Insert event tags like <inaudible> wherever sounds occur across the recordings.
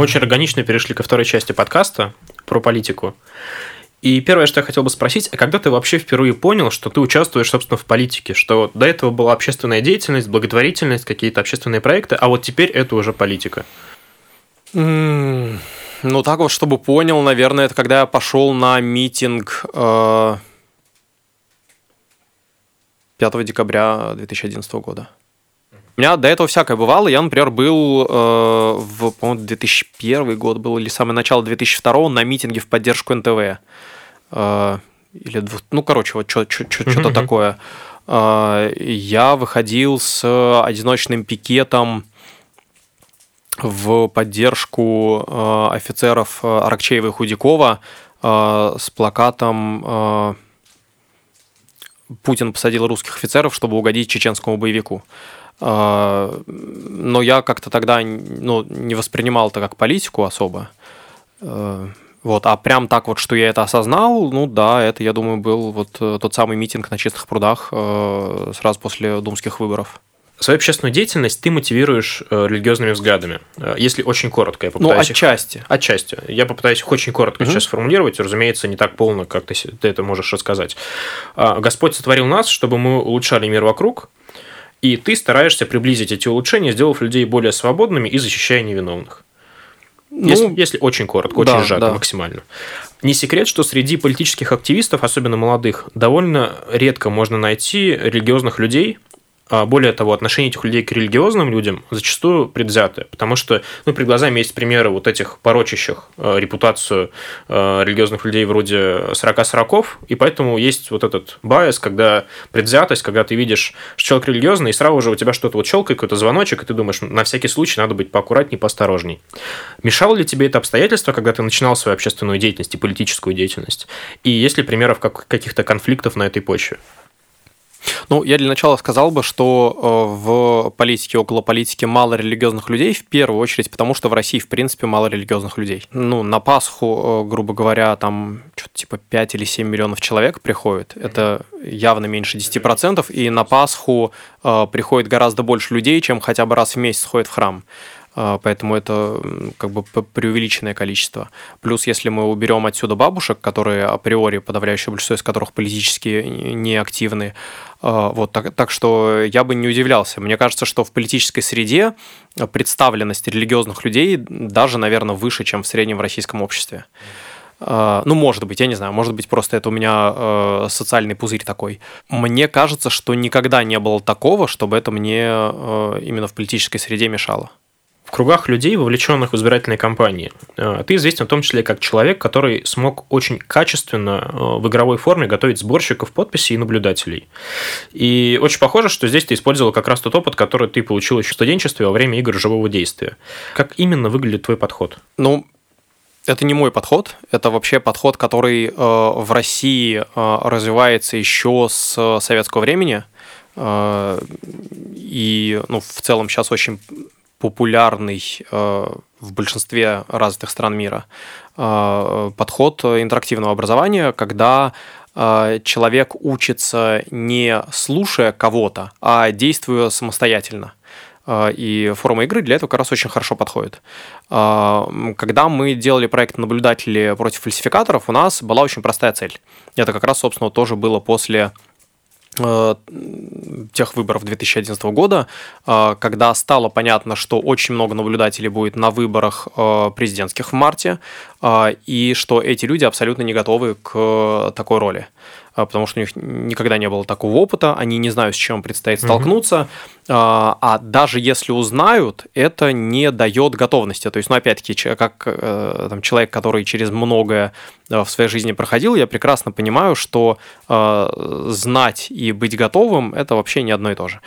Мы очень органично перешли ко второй части подкаста про политику. И первое, что я хотел бы спросить, а когда ты вообще впервые понял, что ты участвуешь, собственно, в политике? Что до этого была общественная деятельность, благотворительность, какие-то общественные проекты, а вот теперь это уже политика? Ну, так вот, чтобы понял, наверное, это когда я пошел на митинг э, 5 декабря 2011 года. У меня до этого всякое бывало. Я, например, был э, в, по-моему, 2001 год был или самое начало 2002 на митинге в поддержку НТВ. Э, или, ну, короче, вот что-то такое. Э, я выходил с одиночным пикетом в поддержку э, офицеров Аракчеева и Худякова э, с плакатом э, «Путин посадил русских офицеров, чтобы угодить чеченскому боевику». Но я как-то тогда ну, не воспринимал это как политику особо. А, вот, а прям так вот, что я это осознал, ну да, это, я думаю, был вот э, тот самый митинг на чистых прудах э, сразу после думских выборов. Свою общественную деятельность ты мотивируешь э, религиозными взглядами. Если очень коротко, я ну, попытаюсь. Ну, отчасти. Их... Отчасти. Я попытаюсь их очень коротко угу. сейчас сформулировать. Разумеется, не так полно, как ты, ты это можешь рассказать. А, Господь сотворил нас, чтобы мы улучшали мир вокруг, и ты стараешься приблизить эти улучшения, сделав людей более свободными и защищая невиновных. Ну, если, если очень коротко, очень да, сжато, да. максимально. Не секрет, что среди политических активистов, особенно молодых, довольно редко можно найти религиозных людей, более того, отношение этих людей к религиозным людям зачастую предвзятое, потому что ну, перед глазами есть примеры вот этих порочащих э, репутацию э, религиозных людей вроде 40 сороков, и поэтому есть вот этот байс, когда предвзятость, когда ты видишь, что человек религиозный, и сразу же у тебя что-то вот щелкает, какой-то звоночек, и ты думаешь, на всякий случай надо быть поаккуратней, поосторожней. Мешало ли тебе это обстоятельство, когда ты начинал свою общественную деятельность и политическую деятельность? И есть ли примеров как, каких-то конфликтов на этой почве? Ну, я для начала сказал бы, что э, в политике, около политики мало религиозных людей, в первую очередь, потому что в России, в принципе, мало религиозных людей. Ну, на Пасху, э, грубо говоря, там что-то типа 5 или 7 миллионов человек приходит. Это явно меньше 10%, и на Пасху э, приходит гораздо больше людей, чем хотя бы раз в месяц ходит в храм. Поэтому это как бы преувеличенное количество. Плюс, если мы уберем отсюда бабушек, которые априори, подавляющее большинство из которых политически неактивны, вот так, так что я бы не удивлялся. Мне кажется, что в политической среде представленность религиозных людей даже, наверное, выше, чем в среднем в российском обществе. Uh, ну, может быть, я не знаю, может быть, просто это у меня социальный пузырь такой. Мне кажется, что никогда не было такого, чтобы это мне именно в политической среде мешало в кругах людей, вовлеченных в избирательные кампании. Э, ты известен в том числе как человек, который смог очень качественно э, в игровой форме готовить сборщиков подписей и наблюдателей. И очень похоже, что здесь ты использовал как раз тот опыт, который ты получил еще в студенчестве во время игр живого действия. Как именно выглядит твой подход? Ну, это не мой подход, это вообще подход, который э, в России э, развивается еще с советского времени. Э, и ну, в целом сейчас очень популярный э, в большинстве развитых стран мира э, подход интерактивного образования, когда э, человек учится не слушая кого-то, а действуя самостоятельно. И форма игры для этого как раз очень хорошо подходит. Когда мы делали проект «Наблюдатели против фальсификаторов», у нас была очень простая цель. Это как раз, собственно, тоже было после тех выборов 2011 года, э, когда стало понятно, что очень много наблюдателей будет на выборах э, президентских в марте, и что эти люди абсолютно не готовы к такой роли. А, потому что у них никогда не было такого опыта, они не знают, с чем предстоит столкнуться, mm-hmm. а даже если узнают, это не дает готовности. То есть, ну, опять-таки, как э, там, человек, который через многое э, в своей жизни проходил, я прекрасно понимаю, что э, знать и быть готовым – это вообще не одно и то же.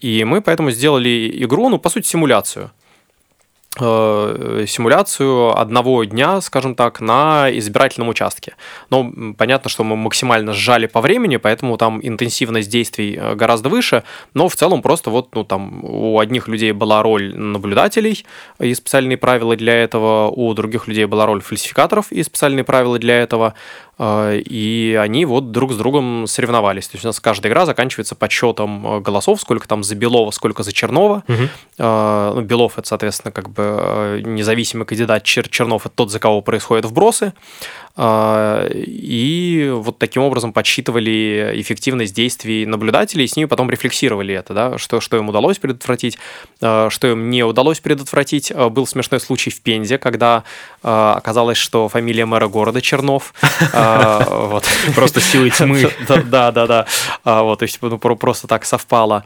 И мы поэтому сделали игру, ну, по сути, симуляцию. Э, симуляцию одного дня, скажем так, на избирательном участке. Но понятно, что мы максимально сжали по времени, поэтому там интенсивность действий э, гораздо выше, но в целом просто вот, ну, там у одних людей была роль наблюдателей и специальные правила для этого, у других людей была роль фальсификаторов и специальные правила для этого, э, и они вот друг с другом соревновались. То есть у нас каждая игра заканчивается подсчетом голосов, сколько там за Белова, сколько за Чернова. Угу. Белов это, соответственно, как бы бы независимый кандидат Чер Чернов это тот, за кого происходят вбросы. А, и вот таким образом подсчитывали эффективность действий наблюдателей, и с ними потом рефлексировали это, да, что, что им удалось предотвратить, а, что им не удалось предотвратить. А, был смешной случай в Пензе, когда оказалось, что фамилия мэра города Чернов. <laughs> Просто силой тьмы. <laughs> Да, да, да. Вот, то есть ну, просто так совпало.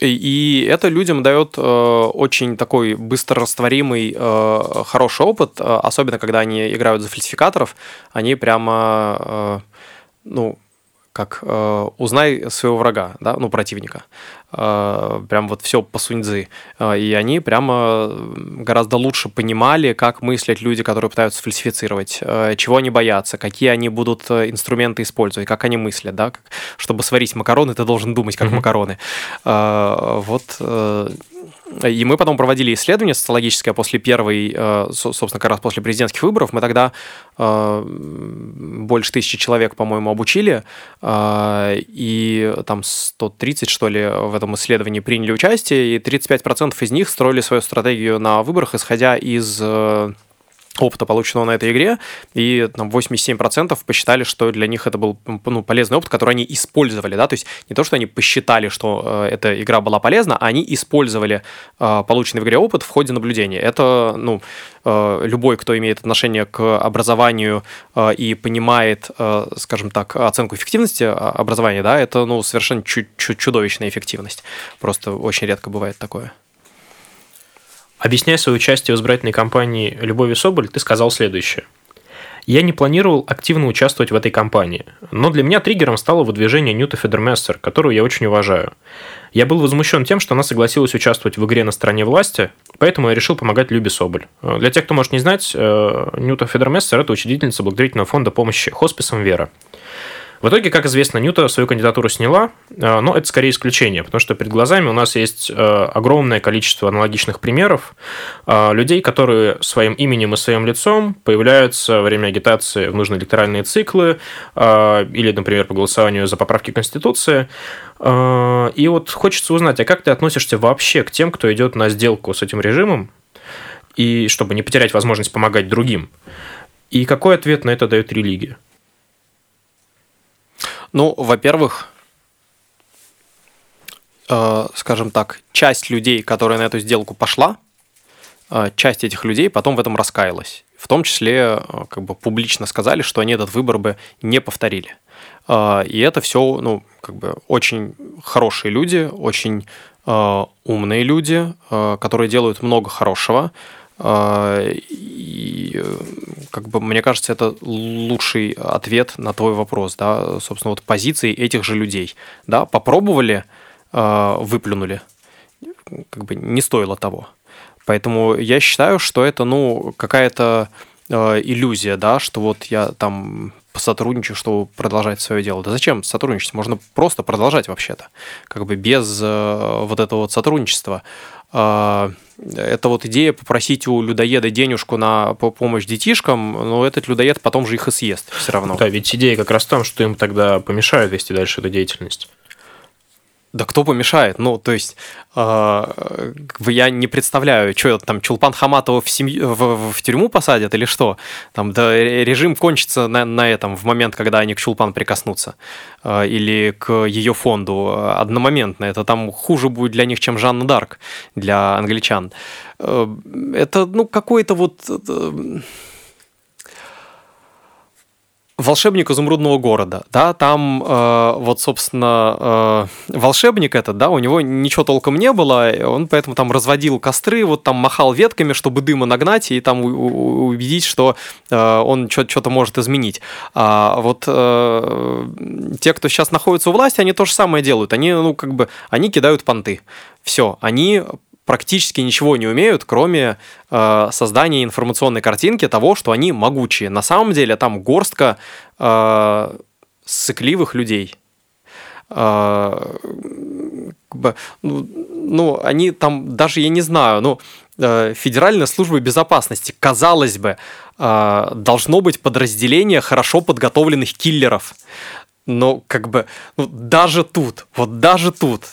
И это людям дает э, очень такой быстро растворимый э, хороший опыт, э, особенно когда они играют за фальсификаторов, они прямо, ну, как э, узнай своего врага, да, ну, противника. Э, прям вот все по суньцзы. Э, и они прямо гораздо лучше понимали, как мыслят люди, которые пытаются фальсифицировать, э, чего они боятся, какие они будут инструменты использовать, как они мыслят, да. Чтобы сварить макароны, ты должен думать, как mm-hmm. макароны. Вот и мы потом проводили исследование социологическое после первой, собственно, как раз после президентских выборов. Мы тогда больше тысячи человек, по-моему, обучили, и там 130, что ли, в этом исследовании приняли участие, и 35% из них строили свою стратегию на выборах, исходя из опыта, полученного на этой игре, и там 87% посчитали, что для них это был ну, полезный опыт, который они использовали, да, то есть не то, что они посчитали, что э, эта игра была полезна, а они использовали э, полученный в игре опыт в ходе наблюдения. Это, ну, э, любой, кто имеет отношение к образованию э, и понимает, э, скажем так, оценку эффективности а, образования, да, это, ну, совершенно чудовищная эффективность. Просто очень редко бывает такое. Объясняя свое участие в избирательной кампании Любови Соболь, ты сказал следующее. Я не планировал активно участвовать в этой кампании, но для меня триггером стало выдвижение Ньюта Федермессер, которую я очень уважаю. Я был возмущен тем, что она согласилась участвовать в игре на стороне власти, поэтому я решил помогать Любе Соболь. Для тех, кто может не знать, э, Ньюта Федермессер – это учредительница благотворительного фонда помощи хосписам «Вера». В итоге, как известно, Ньюта свою кандидатуру сняла, э, но это скорее исключение, потому что перед глазами у нас есть э, огромное количество аналогичных примеров э, людей, которые своим именем и своим лицом появляются во время агитации в нужные электоральные циклы или, например, по голосованию за поправки Конституции. И вот хочется узнать, а как ты относишься вообще к тем, кто идет на сделку с этим режимом, и чтобы не потерять возможность помогать другим? И какой ответ на это дает религия? Ну, во-первых, э, скажем так, часть людей, которая на эту сделку пошла, э, часть этих людей потом в этом раскаялась. В том числе, э, как бы публично сказали, что они этот выбор бы не повторили. Э, и это все, ну, как бы очень хорошие люди, очень э, умные люди, э, которые делают много хорошего. Э, и как бы, мне кажется, это лучший ответ на твой вопрос, да, собственно, вот позиции этих же людей, да, попробовали, э, выплюнули, как бы не стоило того. Поэтому я считаю, что это, ну, какая-то э, иллюзия, да, что вот я там посотрудничаю, чтобы продолжать свое дело. Да зачем сотрудничать? Можно просто продолжать вообще-то, как бы без э, вот этого вот сотрудничества. Э, это вот идея попросить у людоеда денежку на помощь детишкам, но этот людоед потом же их и съест все равно. Да, ведь идея как раз в том, что им тогда помешают вести дальше эту деятельность. Да кто помешает? Ну, то есть, э, я не представляю, что там Чулпан Хаматова в, семью, в, в тюрьму посадят или что? Там да, режим кончится на, на этом в момент, когда они к Чулпан прикоснутся. Э, или к ее фонду одномоментно. Это там хуже будет для них, чем Жанна Дарк для англичан. Э, это, ну, какой-то вот... Э, волшебник изумрудного города, да, там э, вот, собственно, э, волшебник этот, да, у него ничего толком не было, он поэтому там разводил костры, вот там махал ветками, чтобы дыма нагнать и там убедить, что э, он что-то может изменить. А вот э, те, кто сейчас находится у власти, они то же самое делают, они, ну, как бы, они кидают понты. Все, они практически ничего не умеют, кроме э, создания информационной картинки того, что они могучие. На самом деле там горстка э, сыкливых людей. Э, ну, ну, они там даже, я не знаю, ну, э, Федеральная служба безопасности, казалось бы, э, должно быть подразделение хорошо подготовленных киллеров. Но как бы ну, даже тут, вот даже тут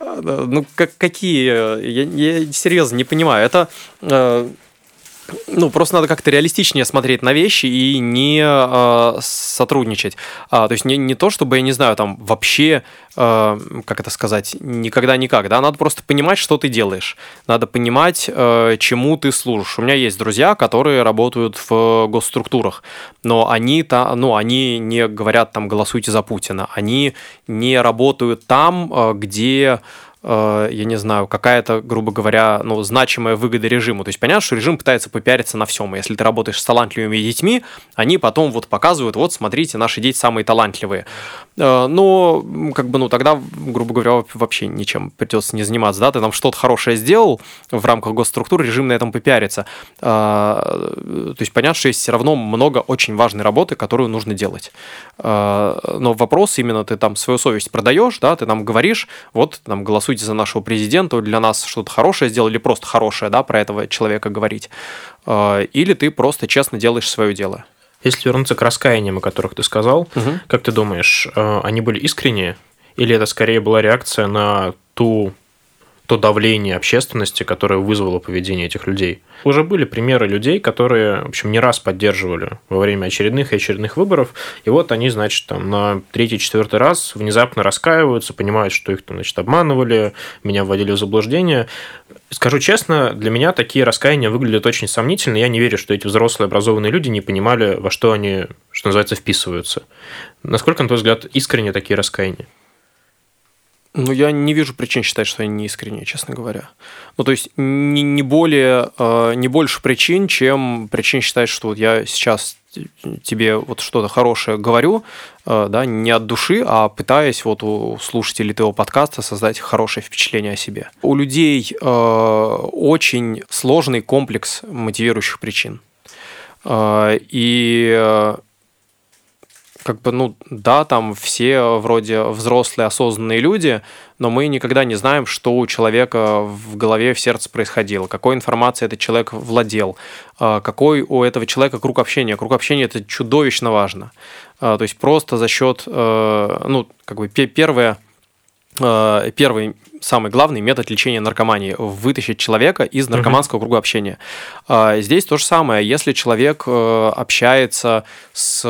Ну, как, какие? Я, я серьезно не понимаю. Это ну, просто надо как-то реалистичнее смотреть на вещи и не э, сотрудничать. А, то есть не, не то, чтобы, я не знаю, там вообще, э, как это сказать, никогда никак, да, надо просто понимать, что ты делаешь. Надо понимать, э, чему ты служишь. У меня есть друзья, которые работают в госструктурах, но они, та, ну, они не говорят там «голосуйте за Путина», они не работают там, где я не знаю, какая-то, грубо говоря, ну, значимая выгода режиму. То есть понятно, что режим пытается попиариться на всем. Если ты работаешь с талантливыми детьми, они потом вот показывают, вот, смотрите, наши дети самые талантливые. Э, но, как бы, ну, тогда, грубо говоря, вообще ничем придется не заниматься, да, ты там что-то хорошее сделал в рамках госструктуры, режим на этом попиарится. Э, то есть понятно, что есть все равно много очень важной работы, которую нужно делать. Но вопрос именно, ты там свою совесть продаешь, да, ты нам говоришь, вот, там, голосуй голосуйте за нашего президента, для нас что-то хорошее сделали, просто хорошее, да, про этого человека говорить. А, или ты просто честно делаешь свое дело. Если вернуться к раскаяниям, о которых ты сказал, угу. как ты думаешь, а, они были искренние? Или это скорее была реакция на ту то давление общественности, которое вызвало поведение этих людей. Уже были примеры людей, которые, в общем, не раз поддерживали во время очередных и очередных выборов, и вот они, значит, там на третий-четвертый раз внезапно раскаиваются, понимают, что их, там, значит, обманывали, меня вводили в заблуждение. Скажу честно, для меня такие раскаяния выглядят очень сомнительно. Я не верю, что эти взрослые образованные люди не понимали, во что они, что называется, вписываются. Насколько, на твой взгляд, искренне такие раскаяния? Ну, я не вижу причин считать, что они не искренние, честно говоря. Ну, то есть, не, не более, э, не больше причин, чем причин считать, что вот я сейчас тебе вот что-то хорошее говорю, э, да, не от души, а пытаясь вот у слушателей твоего подкаста создать хорошее впечатление о себе. У людей э, очень сложный комплекс мотивирующих причин. И как бы, ну, да, там все вроде взрослые, осознанные люди, но мы никогда не знаем, что у человека в голове, в сердце происходило, какой информацией этот человек владел, а, какой у этого человека круг общения. Круг общения – это чудовищно важно. А, то есть просто за счет, э, ну, как бы первое, э, первый самый главный метод лечения наркомании – вытащить человека из наркоманского круга общения. А, здесь то же самое. Если человек э, общается с…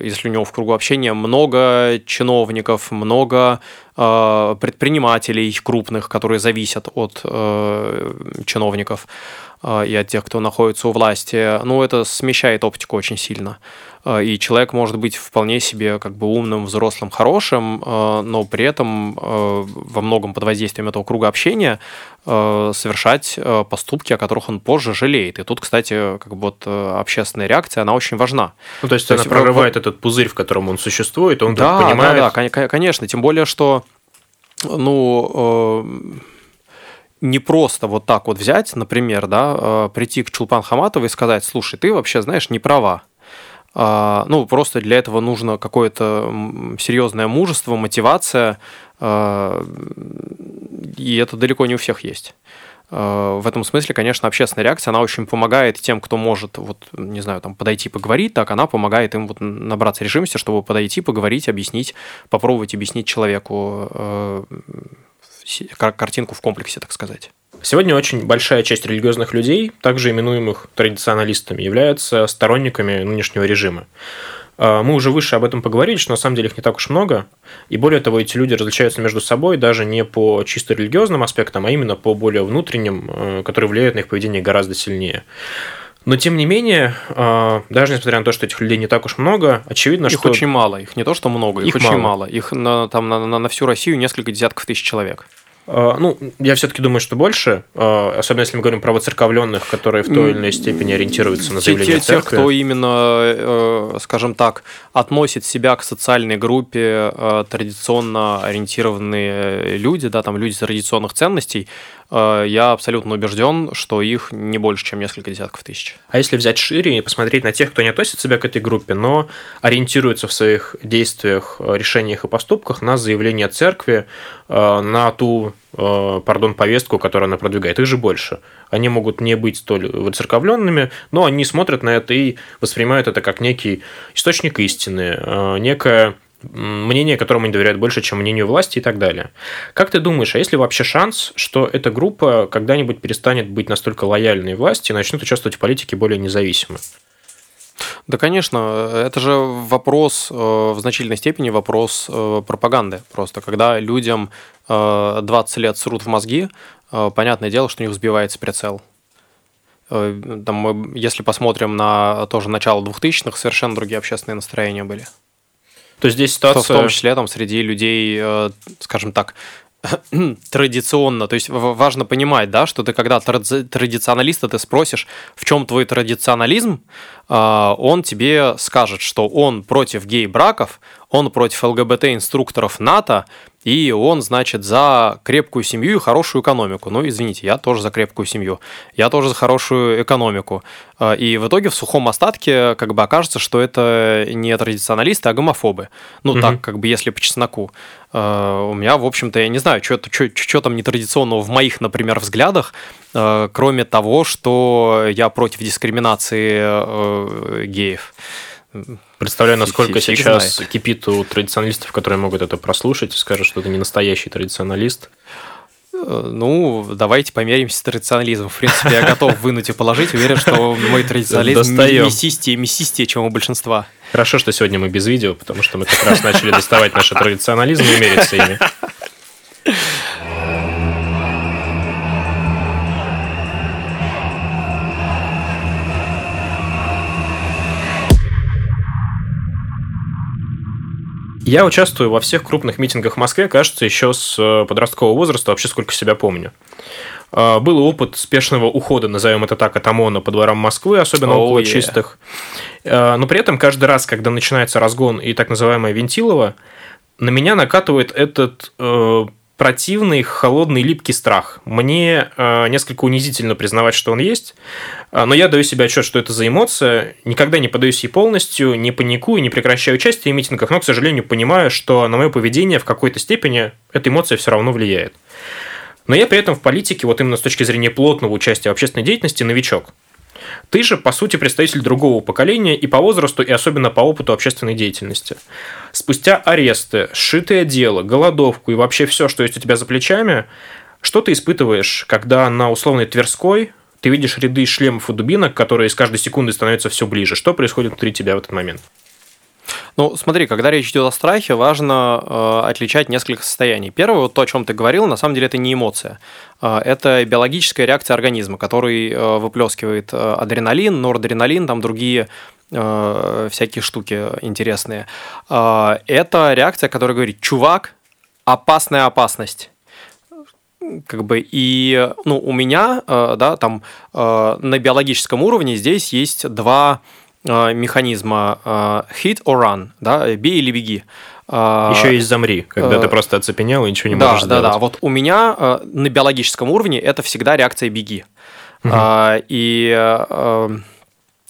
Если у него в кругу общения много чиновников, много э, предпринимателей крупных, которые зависят от э, чиновников и от тех, кто находится у власти, ну, это смещает оптику очень сильно. А, и человек может быть вполне себе как бы умным, взрослым, хорошим, а, но при этом а, во многом под воздействием этого круга общения совершать поступки, о которых он позже жалеет. И тут, кстати, как бы вот общественная реакция, она очень важна. Ну, то есть, то она есть, прорывает вот, этот пузырь, в котором он существует, он да, понимает... Да, да, конечно. Тем более, что, ну, не просто вот так вот взять, например, да, прийти к Чулпан Хаматовой и сказать, слушай, ты вообще, знаешь, не права. А, ну, просто для этого нужно какое-то серьезное мужество, мотивация, а, и это далеко не у всех есть. А, в этом смысле, конечно, общественная реакция, она очень помогает тем, кто может, вот, не знаю, там, подойти поговорить, так она помогает им вот набраться решимости, чтобы подойти, поговорить, объяснить, попробовать объяснить человеку картинку в комплексе, так сказать. Сегодня очень большая часть религиозных людей, также именуемых традиционалистами, являются сторонниками нынешнего режима. А, мы уже выше об этом поговорили, что на самом деле их не так уж много. И более того, эти люди различаются между собой даже не по чисто религиозным аспектам, а именно по более внутренним, э, которые влияют на их поведение гораздо сильнее. Но тем не менее, а, даже несмотря на то, что этих людей не так уж много, очевидно, их что... Их очень мало, их не то, что много, их, их очень мало. мало. Их на, там, на, на, на всю Россию несколько десятков тысяч человек. А, ну, я все-таки думаю, что больше, а, особенно если мы говорим про воцерковленных, которые в той или иной степени ориентируются на заявление те, церкви. Тех, кто именно, э, скажем так, относит себя к социальной группе э, традиционно ориентированные люди, да, там люди традиционных ценностей, Э, я абсолютно убежден, что их не больше, чем несколько десятков тысяч. А если взять шире и посмотреть на тех, кто не относит себя к этой группе, но ориентируется в своих действиях, э, решениях и поступках на заявление церкви, э, на ту пардон, повестку, которую она продвигает. Их же больше. Они могут не быть столь выцерковленными, но они смотрят на это и воспринимают это как некий источник истины, некое мнение которому не доверяют больше, чем мнению власти и так далее. Как ты думаешь, а есть ли вообще шанс, что эта группа когда-нибудь перестанет быть настолько лояльной власти и начнут участвовать в политике более независимо? Да, конечно, это же вопрос, э, в значительной степени вопрос э, пропаганды. Просто когда людям 20 э, лет срут в мозги, понятное дело, что у них взбивается прицел. Там мы, если посмотрим на тоже начало 2000-х, совершенно другие общественные настроения были. То есть здесь ситуация... В том числе там среди людей, скажем так, <clears throat> традиционно. То есть важно понимать, да, что ты когда традиционалиста ты спросишь, в чем твой традиционализм, а, он тебе скажет, что он против гей-браков, он против ЛГБТ-инструкторов НАТО, и он, значит, за крепкую семью и хорошую экономику. Ну, извините, я тоже за крепкую семью, я тоже за хорошую экономику. А, и в итоге в сухом остатке как бы окажется, что это не традиционалисты, а гомофобы. Ну, угу. так, как бы, если по чесноку. А, у меня, в общем-то, я не знаю, что там нетрадиционного в моих, например, взглядах, а, кроме того, что я против дискриминации э, геев. Представляю, насколько Фиг сейчас знает. кипит у традиционалистов, которые могут это прослушать и скажут, что ты не настоящий традиционалист. Э, ну, давайте померимся с традиционализмом. В принципе, я готов <laughs> вынуть и положить. Уверен, что мой традиционализм мясистее, мясистее, чем у большинства. Хорошо, что сегодня мы без видео, потому что мы как раз начали доставать наши традиционализмы и мериться ими. <laughs> Я участвую во всех крупных митингах в Москве, кажется, еще с э, подросткового возраста, вообще сколько себя помню. А, был опыт спешного ухода, назовем это так, от ОМОНа по дворам Москвы, особенно oh, около yeah. чистых. А, но при этом каждый раз, когда начинается разгон и так называемая Вентилова, на меня накатывает этот э, противный, холодный, липкий страх. Мне э, несколько унизительно признавать, что он есть, э, но я даю себе отчет, что это за эмоция. Никогда не подаюсь ей полностью, не паникую, не прекращаю участие в митингах, но, к сожалению, понимаю, что на мое поведение в какой-то степени эта эмоция все равно влияет. Но я при этом в политике, вот именно с точки зрения плотного участия в общественной деятельности, новичок. Ты же, по сути, представитель другого поколения и по возрасту, и особенно по опыту общественной деятельности. Спустя аресты, сшитое дело, голодовку и вообще все, что есть у тебя за плечами, что ты испытываешь, когда на условной Тверской ты видишь ряды шлемов и дубинок, которые с каждой секундой становятся все ближе? Что происходит внутри тебя в этот момент? Ну, смотри, когда речь идет о страхе, важно э, отличать несколько состояний. Первое, вот то, о чем ты говорил, на самом деле это не эмоция. Э, это биологическая реакция организма, который э, выплескивает э, адреналин, норадреналин, там другие э, всякие штуки интересные. Э, это реакция, которая говорит, чувак, опасная опасность как бы и ну у меня э, да там э, на биологическом уровне здесь есть два механизма э, hit or run, да, бей или беги. Э, Еще есть замри, когда ты просто оцепенел и ничего не да, можешь сделать. Да, да, вот у меня на биологическом уровне это всегда реакция беги. Угу. И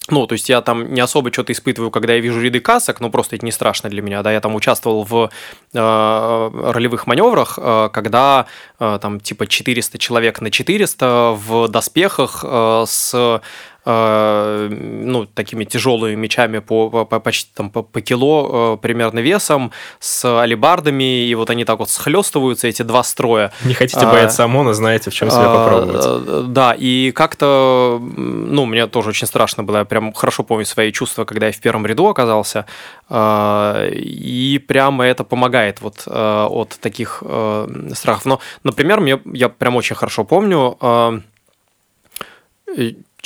ну, то есть я там не особо что-то испытываю, когда я вижу ряды касок, но просто это не страшно для меня, да, я там участвовал в э, ролевых маневрах, э, когда э, там типа 400 человек на 400 в доспехах э, с Э, ну, такими тяжелыми мечами по, по, по почти там, по, по кило э, примерно весом, с алибардами, и вот они так вот схлестываются, эти два строя. Не хотите бояться а, ОМОНа, знаете, в чем себя а, попробовать. Да, и как-то, ну, мне тоже очень страшно было, я прям хорошо помню свои чувства, когда я в первом ряду оказался, и прямо это помогает вот от таких страхов. Но, например, мне, я прям очень хорошо помню,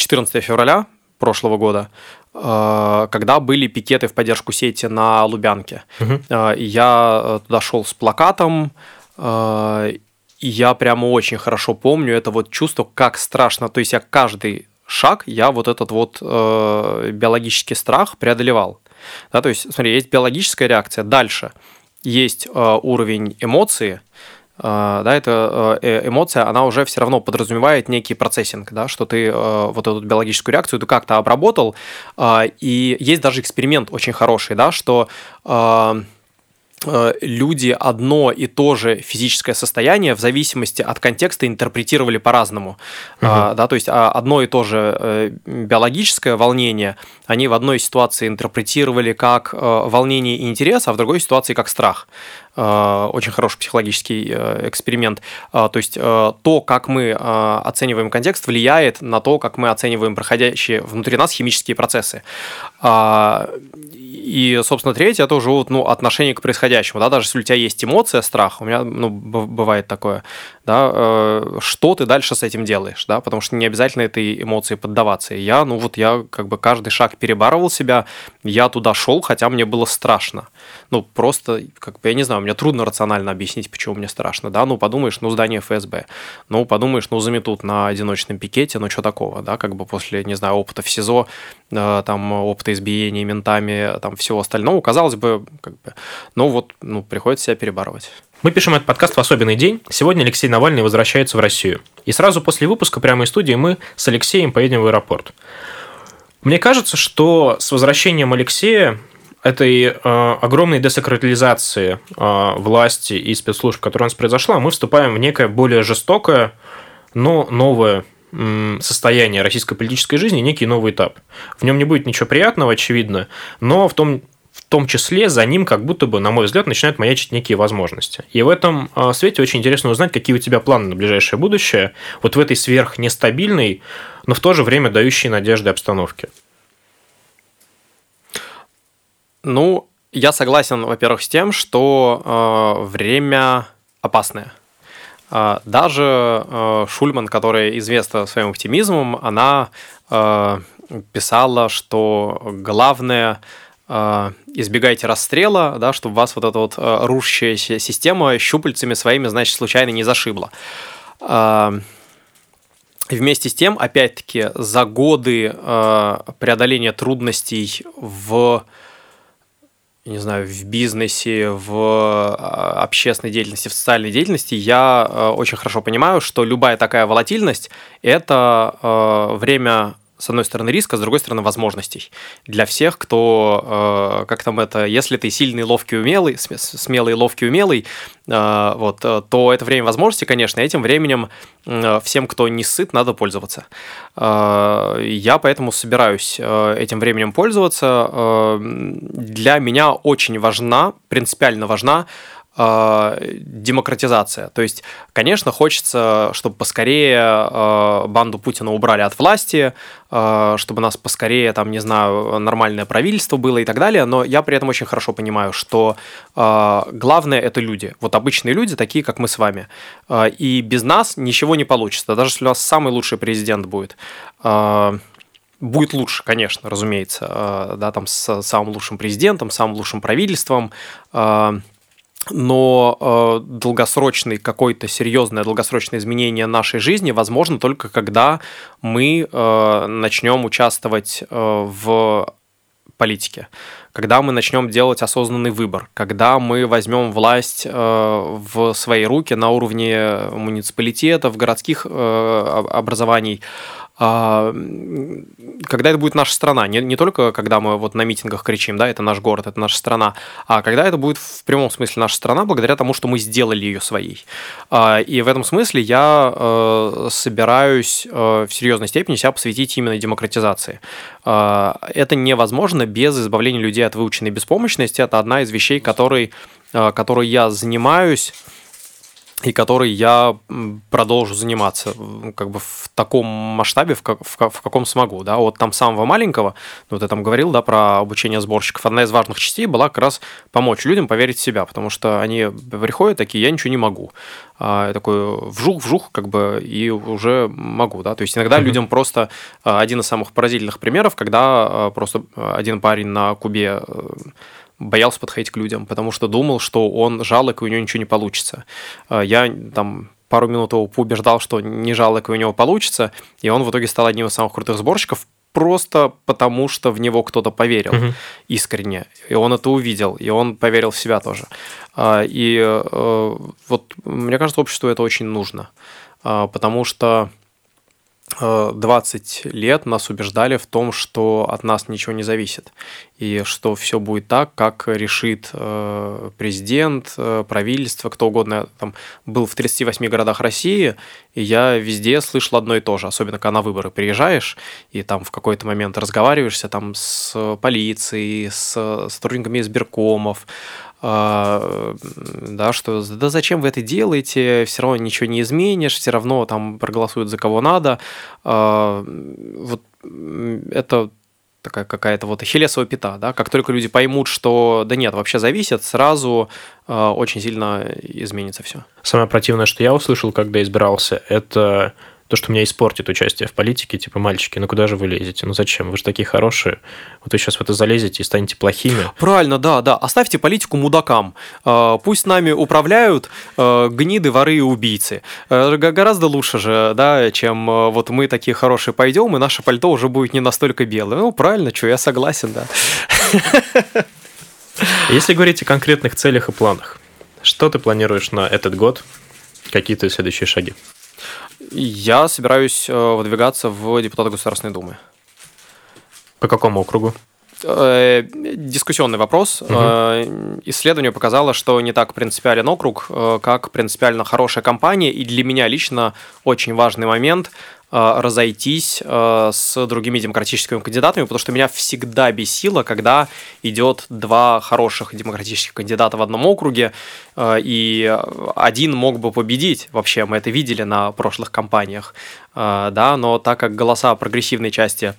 14 февраля прошлого года, э, когда были пикеты в поддержку сети на Лубянке. Угу. Я э, туда шел с плакатом, и я прямо очень хорошо помню это вот чувство, как страшно. То есть я каждый шаг, я вот этот вот биологический страх преодолевал. Да, то есть, смотри, есть биологическая реакция. Дальше есть уровень эмоции, да, эта э, эмоция, она уже все равно подразумевает некий процессинг, да, что ты э, вот эту биологическую реакцию ты как-то обработал, а, и есть даже эксперимент очень хороший, да, что а, Э, люди одно и то же физическое состояние в зависимости от контекста интерпретировали по-разному. Угу. А, да, то есть а, одно и то же э, биологическое волнение они в одной ситуации интерпретировали как э, волнение и интерес, а в другой ситуации как страх. Очень хороший психологический эксперимент. То есть то, как мы оцениваем контекст, влияет на то, как мы оцениваем проходящие внутри нас химические процессы. А, и, собственно, третье, это уже ну, отношение к происходящему, да, даже если у тебя есть эмоция, страх, у меня, ну, бывает такое, да, э, что ты дальше с этим делаешь, да, потому что не обязательно этой эмоции поддаваться. И я, ну, вот я как бы каждый шаг перебарывал себя, я туда шел, хотя мне было страшно. Ну, просто, как бы, я не знаю, мне трудно рационально объяснить, почему мне страшно, да, ну, подумаешь, ну, здание ФСБ, ну, подумаешь, ну, заметут на одиночном пикете, ну, что такого, да, как бы после, не знаю, опыта в СИЗО, э, там, опыта избиения ментами, там, всего остального, казалось бы, как бы, ну, вот, ну, приходится себя перебарывать. Мы пишем этот подкаст в особенный день. Сегодня Алексей Навальный возвращается в Россию. И сразу после выпуска прямо из студии мы с Алексеем поедем в аэропорт. Мне кажется, что с возвращением Алексея этой э, огромной десакрализации э, власти и спецслужб, которая у нас произошла, мы вступаем в некое более жестокое, но новое состояние российской политической жизни, некий новый этап. В нем не будет ничего приятного, очевидно, но в том в том числе за ним как будто бы, на мой взгляд, начинают маячить некие возможности. И в этом а, свете очень интересно узнать, какие у тебя планы на ближайшее будущее, вот в этой сверхнестабильной, но в то же время дающей надежды обстановке. Ну, я согласен, во-первых, с тем, что э, время опасное. Э, даже э, Шульман, которая известна своим оптимизмом, она э, писала, что главное а, избегайте расстрела, да, чтобы вас вот эта вот а, рушащаяся система щупальцами своими, значит, случайно не зашибла. А, вместе с тем, опять-таки, за годы преодоления трудностей в не знаю, в бизнесе, в общественной деятельности, в социальной деятельности, я очень хорошо понимаю, что любая такая волатильность – это время с одной стороны, риска, с другой стороны, возможностей. Для всех, кто, э, как там это, если ты сильный, ловкий, умелый, смелый, ловкий, умелый, э, вот, э, то это время возможностей, конечно, этим временем всем, кто не сыт, надо пользоваться. Я поэтому собираюсь этим временем пользоваться. Для меня очень важна, принципиально важна э, демократизация. То есть, конечно, хочется, чтобы поскорее э, банду Путина убрали от власти, э, чтобы у нас поскорее, там, не знаю, нормальное правительство было и так далее, но я при этом очень хорошо понимаю, что э, главное это люди. Вот обычные люди, такие, как мы с вами. Э, и без нас ничего не получится. Даже если у нас самый лучший президент будет. Э, будет лучше, конечно, разумеется, да, там с самым лучшим президентом, самым лучшим правительством, но э, долгосрочный какой-то серьезное долгосрочное изменение нашей жизни возможно только когда мы э, начнем участвовать э, в политике, когда мы начнем делать осознанный выбор, когда мы возьмем власть э, в свои руки на уровне муниципалитетов, городских э, образований, когда это будет наша страна, не, не только когда мы вот на митингах кричим, да, это наш город, это наша страна, а когда это будет в прямом смысле наша страна, благодаря тому, что мы сделали ее своей. А, и в этом смысле я э, собираюсь э, в серьезной степени себя посвятить именно демократизации. А, это невозможно без избавления людей от выученной беспомощности. Это одна из вещей, которой, э, которой я занимаюсь и которой я продолжу заниматься как бы в таком масштабе, в, как, в, в каком смогу, да, вот там самого маленького, ну, ты там говорил, да, про обучение сборщиков, одна из важных частей была как раз помочь людям поверить в себя, потому что они приходят такие, я ничего не могу, а, я такой вжух-вжух, как бы, и уже могу, да, то есть иногда mm-hmm. людям просто а, один из самых поразительных примеров, когда а, просто один парень на Кубе э, боялся подходить к людям, потому что думал, что он жалок, и у него ничего не получится. А, я там пару минут его поубеждал, что не жалок, и у него получится, и он в итоге стал одним из самых крутых сборщиков, просто потому что в него кто-то поверил угу. искренне, и он это увидел, и он поверил в себя тоже. А, и э, вот мне кажется, обществу это очень нужно, потому что 20 лет нас убеждали в том, что от нас ничего не зависит, и что все будет так, как решит э, президент, э, правительство, кто угодно. Я там был в 38 городах России, и я везде слышал одно и то же, особенно когда на выборы приезжаешь, и там в какой-то момент разговариваешься там с полицией, с сотрудниками избиркомов, да, что да зачем вы это делаете, все равно ничего не изменишь, все равно там проголосуют за кого надо. А, вот это такая какая-то вот ахиллесова пята, да, как только люди поймут, что да нет, вообще зависит, сразу э, очень сильно изменится все. Самое противное, что я услышал, когда избирался, это то, что меня испортит участие в политике, типа, мальчики, ну куда же вы лезете? Ну зачем? Вы же такие хорошие. Вот вы сейчас в это залезете и станете плохими. Правильно, да, да. Оставьте политику мудакам. А, пусть нами управляют а, гниды, воры и убийцы. А, гораздо лучше же, да, чем вот мы такие хорошие пойдем, и наше пальто уже будет не настолько белое. Ну, правильно, что я согласен, да. Если говорить о конкретных целях и планах, что ты планируешь на этот год? Какие твои следующие шаги? Я собираюсь э, выдвигаться в депутаты Государственной Думы. По какому округу? Э, дискуссионный вопрос. Угу. Исследование показало, что не так принципиален округ, как принципиально хорошая компания. И для меня лично очень важный момент Э, разойтись э, с другими демократическими кандидатами, потому что меня всегда бесило, когда идет два хороших демократических кандидата в одном округе, э, и один мог бы победить. Вообще, мы это видели на прошлых кампаниях, да, но так как голоса прогрессивной части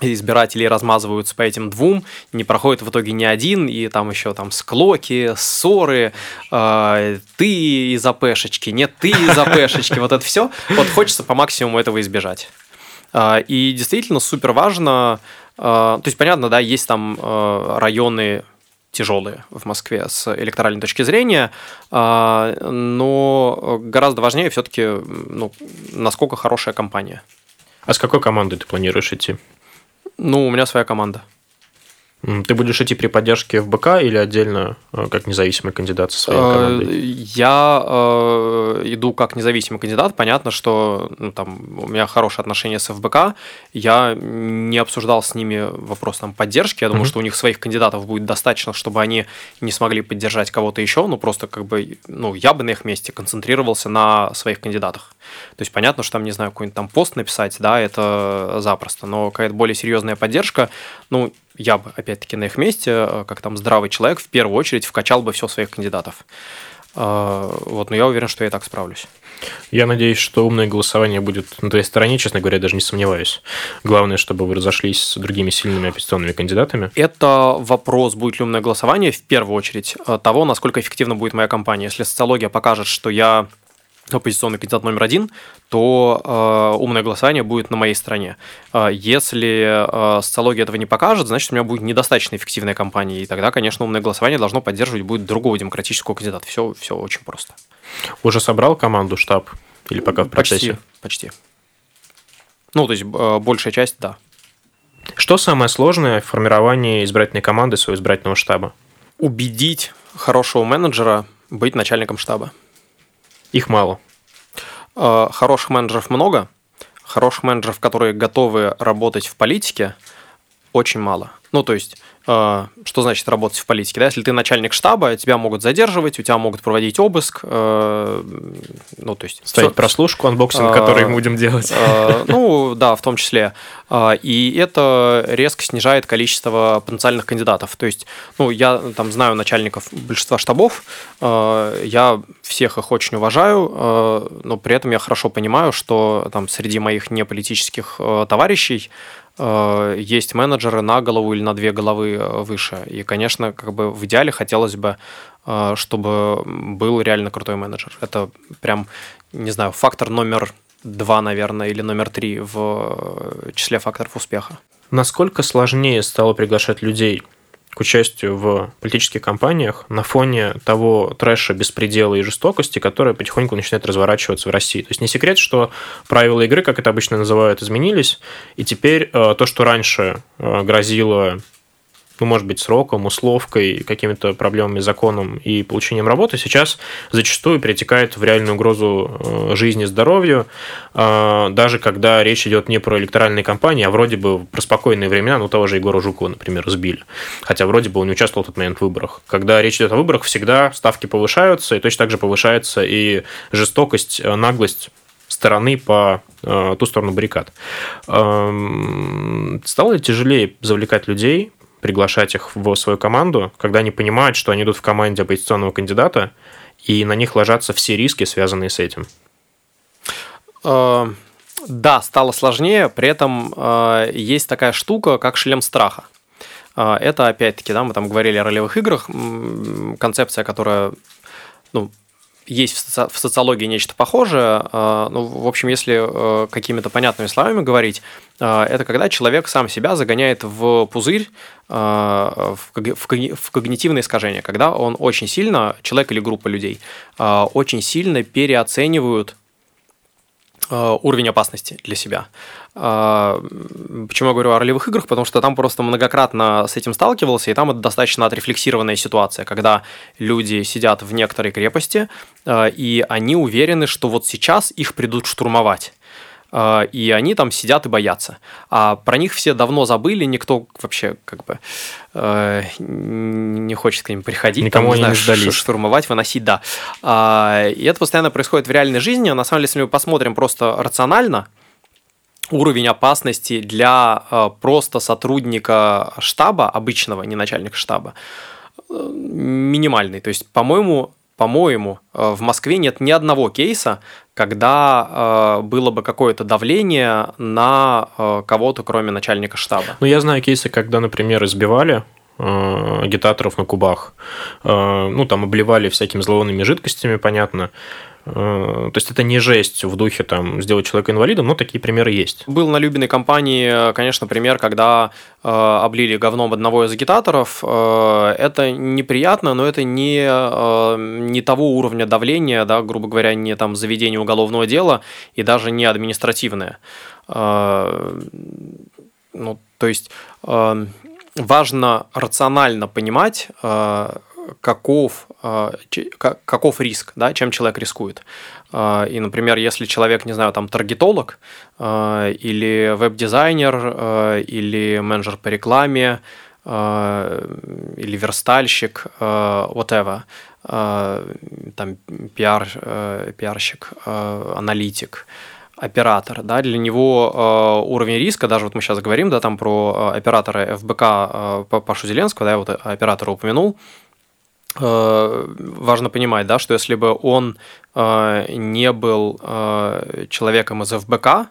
избирателей размазываются по этим двум, не проходит в итоге ни один, и там еще там склоки, ссоры, э, ты из АПшечки, нет, ты из АПшечки, вот это все. Вот хочется по максимуму этого избежать. Э, и действительно супер важно, э, то есть понятно, да, есть там э, районы тяжелые в Москве с электоральной точки зрения, но гораздо важнее все-таки, ну, насколько хорошая компания. А с какой командой ты планируешь идти? Ну, у меня своя команда. Ты будешь идти при поддержке ФБК или отдельно э, как независимый кандидат со своей э, командой? Я э, иду как независимый кандидат. Понятно, что ну, там, у меня хорошие отношения с ФБК. Я не обсуждал с ними вопрос там, поддержки. Я думаю, mm-hmm. что у них своих кандидатов будет достаточно, чтобы они не смогли поддержать кого-то еще. Ну, просто как бы, ну, я бы на их месте концентрировался на своих кандидатах. То есть понятно, что там, не знаю, какой-нибудь там пост написать, да, это запросто, но какая-то более серьезная поддержка, ну, я бы, опять-таки, на их месте, э, как там здравый человек, в первую очередь вкачал бы все своих кандидатов. Э, вот, но я уверен, что я так справлюсь. Я надеюсь, что умное голосование будет на твоей стороне, честно говоря, даже не сомневаюсь. Главное, чтобы вы разошлись с другими сильными оппозиционными кандидатами. Это вопрос, будет ли умное голосование, в первую очередь, э, того, насколько эффективна будет моя кампания. Если социология покажет, что я оппозиционный кандидат номер один, то э, умное голосование будет на моей стороне. Э, если э, социология этого не покажет, значит, у меня будет недостаточно эффективная кампания, и тогда, конечно, умное голосование должно поддерживать будет другого демократического кандидата. Все, все очень просто. Уже собрал команду, штаб? Или пока в процессе? Почти. почти. Ну, то есть, э, большая часть, да. Что самое сложное в формировании избирательной команды своего избирательного штаба? Убедить хорошего менеджера быть начальником штаба. Их мало. Э, хороших менеджеров много. Хороших менеджеров, которые готовы работать в политике, очень мало. Ну, то есть что значит работать в политике? Да? Если ты начальник штаба, тебя могут задерживать, у тебя могут проводить обыск. Э, ну, то есть... Ставить все... прослушку, unboxing, а, который мы будем делать. Ну, да, в том числе. И это резко снижает количество потенциальных кандидатов. То есть, ну, я там знаю начальников большинства штабов, я всех их очень уважаю, но при этом я хорошо понимаю, что там среди моих неполитических товарищей Э, есть менеджеры на голову или на две головы э, выше. И, конечно, как бы в идеале хотелось бы, э, чтобы был реально крутой менеджер. Это прям, не знаю, фактор номер два, наверное, или номер три в числе факторов успеха. Насколько сложнее стало приглашать людей к участию в политических кампаниях на фоне того трэша, беспредела и жестокости, которая потихоньку начинает разворачиваться в России. То есть не секрет, что правила игры, как это обычно называют, изменились, и теперь э, то, что раньше э, грозило ну, может быть, сроком, условкой, какими-то проблемами, законом и получением работы, сейчас зачастую перетекает в реальную угрозу э, жизни, здоровью, э, даже когда речь идет не про электоральные кампании, а вроде бы про спокойные времена, ну, того же Егора Жукова, например, сбили. Хотя вроде бы он не участвовал в тот момент в выборах. Когда речь идет о выборах, всегда ставки повышаются, и точно так же повышается и жестокость, э, наглость стороны по ту сторону баррикад. Эм, стало ли тяжелее завлекать людей, приглашать их в свою команду, когда они понимают, что они идут в команде оппозиционного кандидата, и на них ложатся все риски, связанные с этим? Э, да, стало сложнее, при этом э, есть такая штука, как шлем страха. Э, это, опять-таки, да, мы там говорили о ролевых играх, концепция, которая ну, есть в социологии нечто похожее. А, ну, в общем, если э, какими-то понятными словами говорить, а, это когда человек сам себя загоняет в пузырь, а, в когнитивное искажение, когда он очень сильно, человек или группа людей, очень сильно переоценивают уровень опасности для себя. А, почему я говорю о ролевых играх? Потому что там просто многократно с этим сталкивался, и там это достаточно отрефлексированная ситуация, когда люди сидят в некоторой крепости, а, и они уверены, что вот сейчас их придут штурмовать и они там сидят и боятся. А про них все давно забыли, никто вообще как бы э, не хочет к ним приходить, Никому там, не знаю, штурмовать, выносить, да. И это постоянно происходит в реальной жизни. На самом деле, если мы посмотрим просто рационально, уровень опасности для э, просто сотрудника штаба, обычного, не начальника штаба, э, минимальный. То есть, по-моему, по-моему, э, в Москве нет ни одного кейса, когда было бы какое-то давление на кого-то, кроме начальника штаба. Ну, я знаю кейсы, когда, например, избивали агитаторов на кубах. Ну, там обливали всякими зловонными жидкостями, понятно. Э, то есть это не жесть в духе там сделать человека инвалидом, но такие примеры есть. Был на Любиной компании, конечно, пример, когда э, облили говном одного из агитаторов. Э, это неприятно, но это не, э, не того уровня давления, да, грубо говоря, не там заведение уголовного дела и даже не административное. Э, ну, то есть э, важно рационально понимать, э, каков, а, каков риск, да, чем человек рискует. А, и, например, если человек, не знаю, там таргетолог или веб-дизайнер или менеджер по рекламе или верстальщик, whatever, там пиар, пиарщик, аналитик, оператор, да, для него э, уровень риска, даже вот мы сейчас говорим, да, там про оператора ФБК э, Пашу Зеленского, да, я вот оператора упомянул, Э, важно понимать, да, что если бы он э, не был э, человеком из ФБК,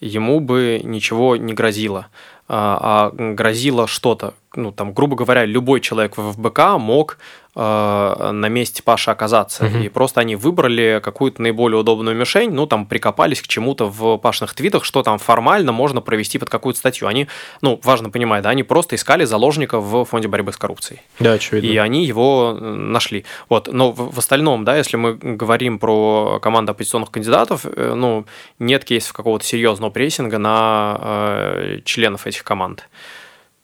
ему бы ничего не грозило. А грозило что-то. Ну, там, грубо говоря, любой человек в ФБК мог Э, на месте Паши оказаться. Угу. И просто они выбрали какую-то наиболее удобную мишень, ну, там, прикопались к чему-то в Пашных твитах, что там формально можно провести под какую-то статью. Они, ну, важно понимать, да, они просто искали заложника в фонде борьбы с коррупцией. Да, очевидно. И они его э, нашли. Вот, но в, в остальном, да, если мы говорим про команду оппозиционных кандидатов, э, ну, нет кейсов какого-то серьезного прессинга на э, членов этих команд.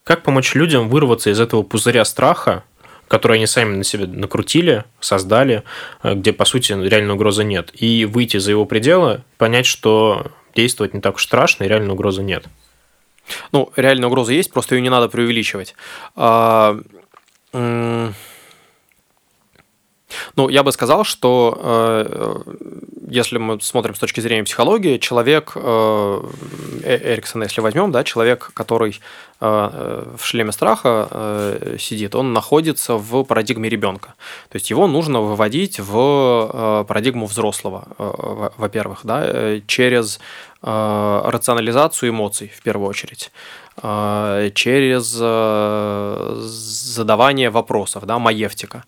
Как помочь людям вырваться из этого пузыря страха, которые они сами на себе накрутили, создали, э, где, по сути, реальной угрозы нет, и выйти за его пределы, понять, что действовать не так уж страшно, и реальной угрозы нет. Ну, реальная угроза есть, просто ее не надо преувеличивать. А, ну, я бы сказал, что э, если мы смотрим с точки зрения психологии, человек, э, э Эриксона, если возьмем, да, человек, который в шлеме страха сидит, он находится в парадигме ребенка. То есть его нужно выводить в парадигму взрослого, во-первых, да, через рационализацию эмоций в первую очередь. Э, через э, задавание вопросов, да, маевтика.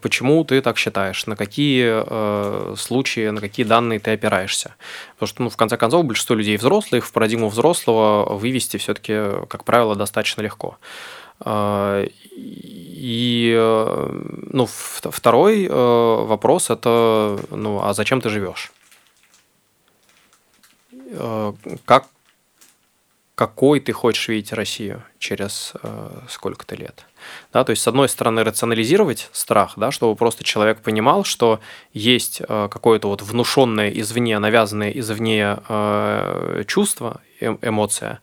Почему ты так считаешь? На какие э, случаи, на какие данные ты опираешься? Потому что, ну, в конце концов, большинство людей взрослых, в парадигму взрослого вывести все-таки, как правило, достаточно легко. И ну, второй вопрос это, ну, а зачем ты живешь? Как какой ты хочешь видеть Россию через э, сколько-то лет. Да, то есть, с одной стороны, рационализировать страх, да, чтобы просто человек понимал, что есть э, какое-то вот внушенное извне, навязанное извне э, чувство, э, эмоция,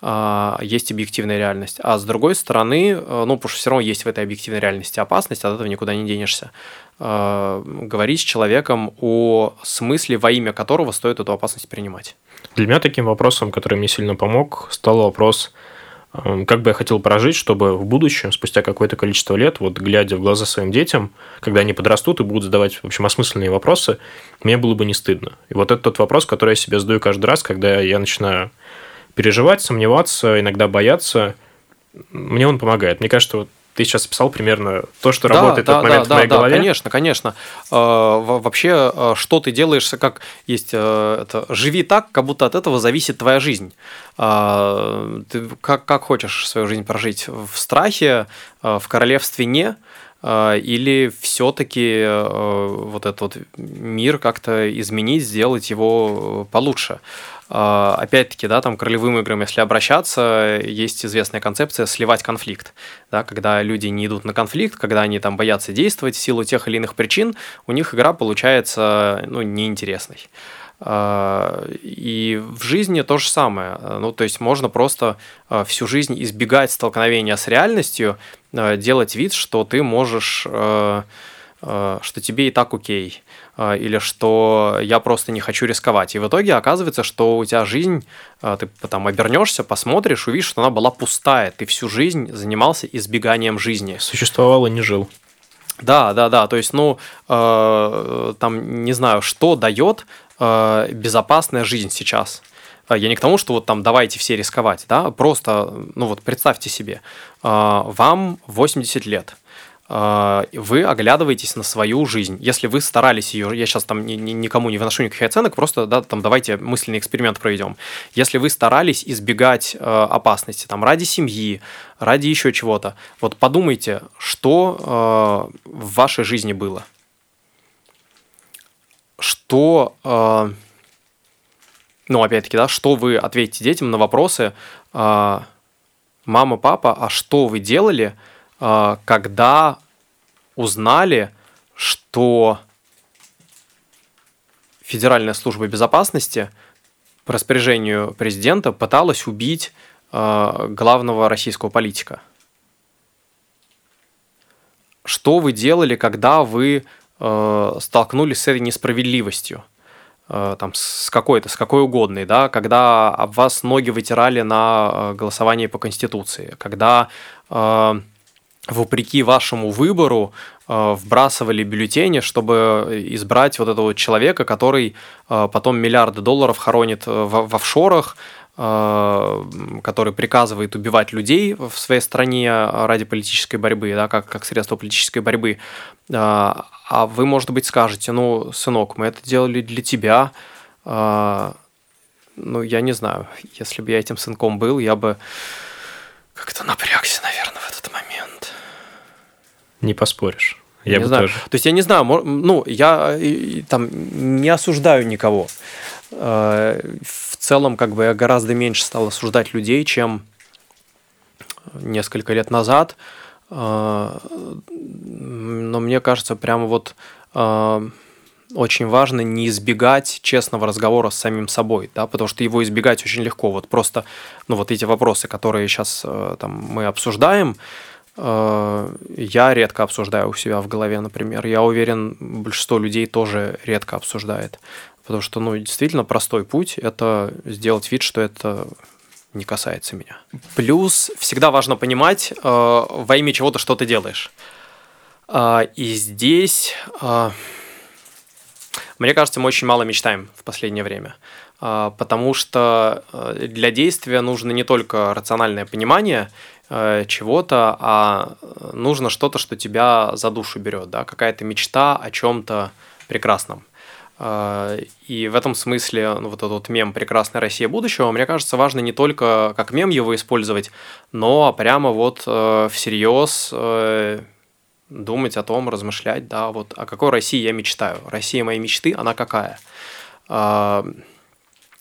есть объективная реальность. А с другой стороны, э, ну, потому что все равно есть в этой объективной реальности опасность, от этого никуда не денешься, э, говорить с человеком о смысле, во имя которого стоит эту опасность принимать. Для меня таким вопросом, который мне сильно помог, стал вопрос, эм, как бы я хотел прожить, чтобы в будущем, спустя какое-то количество лет, вот глядя в глаза своим детям, когда они подрастут и будут задавать, в общем, осмысленные вопросы, мне было бы не стыдно. И вот это тот вопрос, который я себе задаю каждый раз, когда я начинаю переживать, сомневаться, иногда бояться, мне он помогает. Мне кажется, вот ты сейчас писал примерно то, что да, работает да, в этот момент да, в моей да, голове. Да, конечно, конечно. А, вообще, а, что ты делаешь, как есть э, это, живи так, как будто от этого зависит твоя жизнь. Ты как, как хочешь свою жизнь прожить? В страхе, в королевстве не, или все-таки вот этот вот мир как-то изменить, сделать его получше. А, опять-таки, да, там к ролевым играм, если обращаться, есть известная концепция сливать конфликт. Да, когда люди не идут на конфликт, когда они там боятся действовать в силу тех или иных причин, у них игра получается ну, неинтересной. А, и в жизни то же самое. Ну, то есть можно просто а, всю жизнь избегать столкновения с реальностью, делать вид, что ты можешь, что тебе и так окей. А, или что я просто не хочу рисковать. И в итоге оказывается, что у тебя жизнь, а, ты потом обернешься, посмотришь, увидишь, что она была пустая. Ты всю жизнь занимался избеганием жизни. Существовал и не жил. Да, да, да. То есть, ну, э, там, не знаю, что дает э, безопасная жизнь сейчас. Я не к тому, что вот там давайте все рисковать, да, просто, ну вот представьте себе, э, вам 80 лет – вы оглядываетесь на свою жизнь. Если вы старались ее, я сейчас там ни, ни, никому не выношу никаких оценок, просто да, там давайте мысленный эксперимент проведем. Если вы старались избегать э, опасности там ради семьи, ради еще чего-то, вот подумайте, что э, в вашей жизни было, что, э, ну опять-таки, да, что вы ответите детям на вопросы, мама, папа, а что вы делали? А, когда узнали, что Федеральная служба безопасности по распоряжению президента пыталась убить а, главного российского политика. Что вы делали, когда вы а, столкнулись с этой несправедливостью? там, с какой-то, с какой угодной, да, когда об вас ноги вытирали на голосовании по Конституции, когда вопреки вашему выбору э, вбрасывали бюллетени, чтобы избрать вот этого человека, который э, потом миллиарды долларов хоронит э, в, в офшорах, который приказывает убивать людей в своей стране ради политической борьбы, да, как, как средство политической борьбы. А вы, может быть, скажете, ну, сынок, мы это делали для тебя. Ну, я не знаю, если бы я этим сынком был, я бы как-то напрягся, наверное, в этот момент. Не поспоришь. Я не бы знаю. тоже. То есть я не знаю, ну, я там не осуждаю никого. Э, в целом, как бы я гораздо меньше стал осуждать людей, чем несколько лет назад. Э, но мне кажется, прямо вот э, очень важно не избегать честного разговора с самим собой, да, потому что его избегать очень легко. Вот просто, ну, вот эти вопросы, которые сейчас там мы обсуждаем, я редко обсуждаю у себя в голове, например. Я уверен, большинство людей тоже редко обсуждает. Потому что, ну, действительно, простой путь – это сделать вид, что это не касается меня. Плюс всегда важно понимать, э, во имя чего ты что ты делаешь. Э, и здесь, э, мне кажется, мы очень мало мечтаем в последнее время. Э, потому что э, для действия нужно не только рациональное понимание Э, чего-то, а нужно что-то, что тебя за душу берет, да, какая-то мечта о чем-то прекрасном. Э, и в этом смысле ну, вот этот мем «Прекрасная Россия будущего», мне кажется, важно не только как мем его использовать, но прямо вот э, всерьез э, думать о том, размышлять, да, вот о какой России я мечтаю. Россия моей мечты, она какая?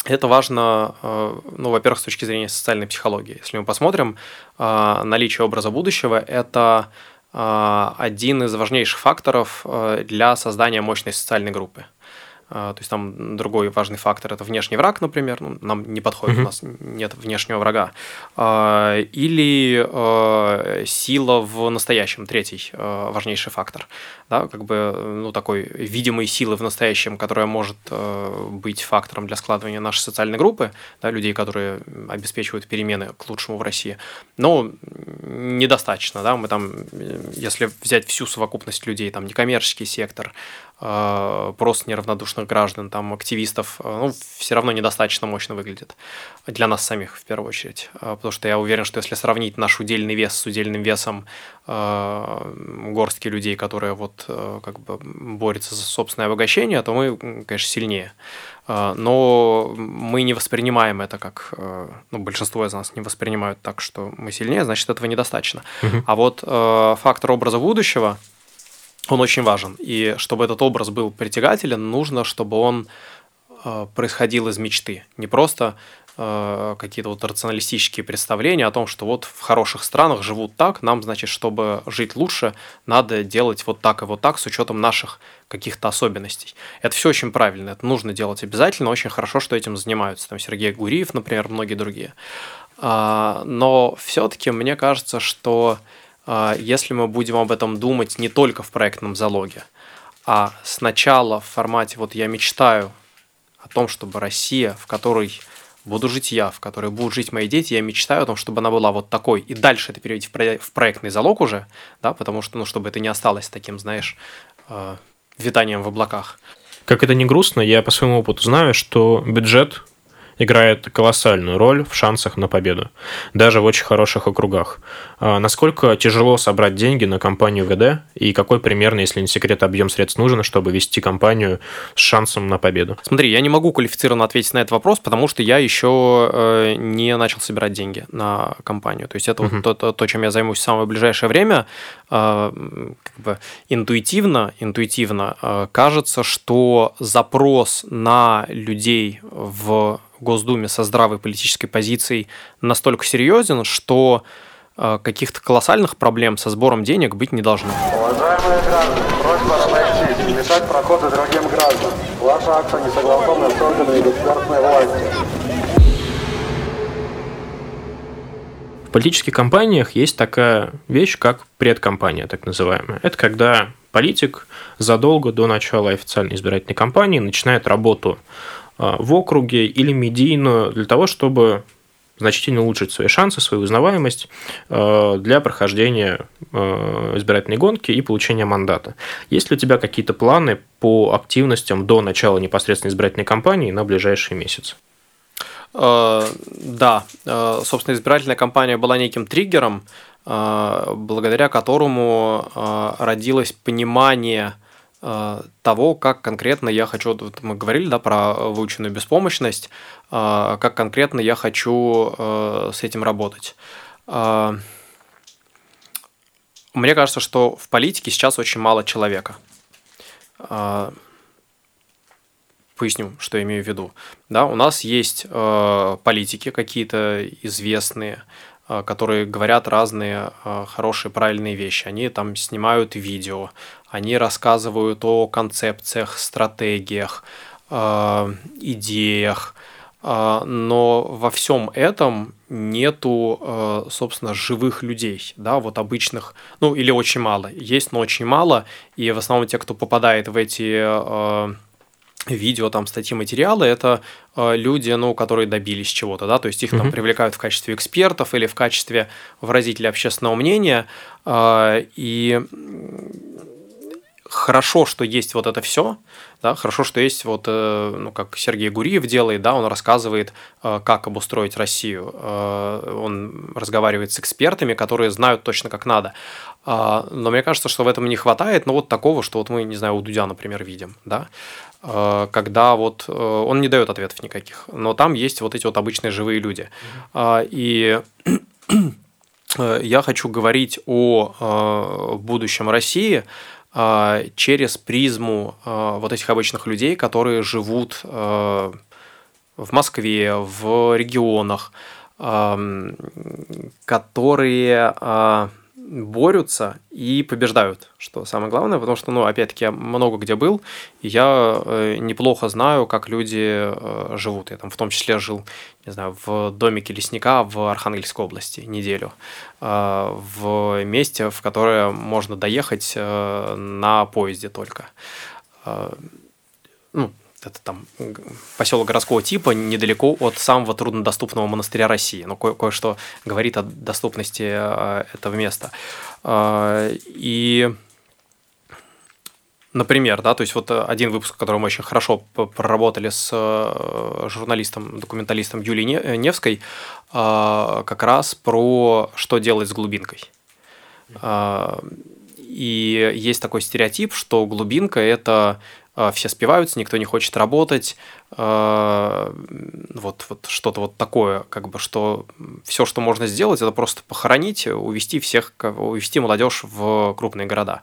Э, Это важно, ну, во-первых, с точки зрения социальной психологии. Если мы посмотрим, наличие образа будущего – это один из важнейших факторов для создания мощной социальной группы. А, то есть там другой важный фактор это внешний враг, например, ну, нам не подходит, mm-hmm. у нас нет внешнего врага. А, или а, сила в настоящем, третий важнейший фактор. Да, как бы ну, такой видимой силы в настоящем, которая может быть фактором для складывания нашей социальной группы, да, людей, которые обеспечивают перемены к лучшему в России. Но недостаточно. Да? Мы там, если взять всю совокупность людей, там некоммерческий сектор, просто неравнодушный обычных граждан, там, активистов, э, ну, все равно недостаточно мощно выглядит. Для нас самих, в первую очередь. Э, потому что я уверен, что если сравнить наш удельный вес с удельным весом горстки людей, которые вот как бы борются за собственное обогащение, то мы, конечно, сильнее. Но мы не воспринимаем это как, ну, большинство из нас не воспринимают так, что мы сильнее, значит, этого недостаточно. Угу. А вот фактор образа будущего – он очень важен. И чтобы этот образ был притягателен, нужно, чтобы он э, происходил из мечты. Не просто э, какие-то вот рационалистические представления о том, что вот в хороших странах живут так, нам, значит, чтобы жить лучше, надо делать вот так и вот так с учетом наших каких-то особенностей. Это все очень правильно, это нужно делать обязательно, очень хорошо, что этим занимаются. Там Сергей Гуриев, например, многие другие. А, но все-таки мне кажется, что если мы будем об этом думать не только в проектном залоге, а сначала в формате вот я мечтаю о том, чтобы Россия, в которой буду жить я, в которой будут жить мои дети, я мечтаю о том, чтобы она была вот такой, и дальше это переводить в проектный залог уже, да, потому что, ну, чтобы это не осталось таким, знаешь, а, витанием в облаках. Как это не грустно, я по своему опыту знаю, что бюджет играет колоссальную роль в шансах на победу, даже в очень хороших округах. А насколько тяжело собрать деньги на компанию ВД и какой примерно, если не секрет, объем средств нужен, чтобы вести компанию с шансом на победу? Смотри, я не могу квалифицированно ответить на этот вопрос, потому что я еще э, не начал собирать деньги на компанию. То есть это uh-huh. вот то, то, то, чем я займусь в самое ближайшее время. Э, как бы интуитивно, интуитивно э, кажется, что запрос на людей в Госдуме со здравой политической позицией настолько серьезен, что э, каких-то колоссальных проблем со сбором денег быть не должно. Уважаемые граждане, просьба разойтись, не мешать проходу другим гражданам. Ваша акция не согласована с органами государственной власти. В политических кампаниях есть такая вещь, как предкампания, так называемая. Это когда политик задолго до начала официальной избирательной кампании начинает работу в округе или медийную для того, чтобы значительно улучшить свои шансы, свою узнаваемость а, для прохождения а, избирательной гонки и получения мандата. Есть ли у тебя какие-то планы по активностям до начала непосредственно избирательной кампании на ближайшие месяцы? Да, собственно, избирательная кампания была неким триггером, благодаря которому родилось понимание – того, как конкретно я хочу, вот мы говорили, да, про выученную беспомощность, э, как конкретно я хочу э, с этим работать. Мне кажется, что в политике сейчас очень мало человека. Поясню, что я имею в виду. Да, у нас есть политики какие-то известные, которые говорят разные хорошие, правильные вещи. Они там снимают видео, они рассказывают о концепциях, стратегиях, э, идеях, э, но во всем этом нету, э, собственно, живых людей, да, вот обычных, ну или очень мало, есть, но очень мало, и в основном те, кто попадает в эти видео, там, статьи, материалы, это люди, ну, которые добились чего-то, да, то есть их там привлекают в качестве экспертов или в качестве выразителя общественного мнения, и хорошо, что есть вот это все, да, хорошо, что есть вот, э, ну, как Сергей Гуриев делает, да, он рассказывает, э, как обустроить Россию, э, он разговаривает с экспертами, которые знают точно, как надо. А, но мне кажется, что в этом не хватает, ну, вот такого, что вот мы, не знаю, у Дудя, например, видим, да, когда вот он не дает ответов никаких, но там есть вот эти вот обычные живые люди. Mm-hmm. И я хочу говорить о будущем России, а, через призму а, вот этих обычных людей, которые живут а, в Москве, в регионах, которые а, борются и побеждают, что самое главное, потому что, ну, опять-таки, я много где был, и я э, неплохо знаю, как люди э, живут. Я там в том числе жил, не знаю, в домике лесника в Архангельской области неделю, э, в месте, в которое можно доехать на поезде только. Ну, это там поселок городского типа, недалеко от самого труднодоступного монастыря России. Но кое- кое-что говорит о доступности э, этого места. Э, и, например, да, то есть вот один выпуск, который мы очень хорошо проработали с э, журналистом, документалистом Юлией Невской, как раз про что делать с глубинкой. И есть такой стереотип, что глубинка – это все спиваются, никто не хочет работать, а, вот, вот что-то вот такое, как бы, что все, что можно сделать, это просто похоронить, увести всех, увести молодежь в крупные города.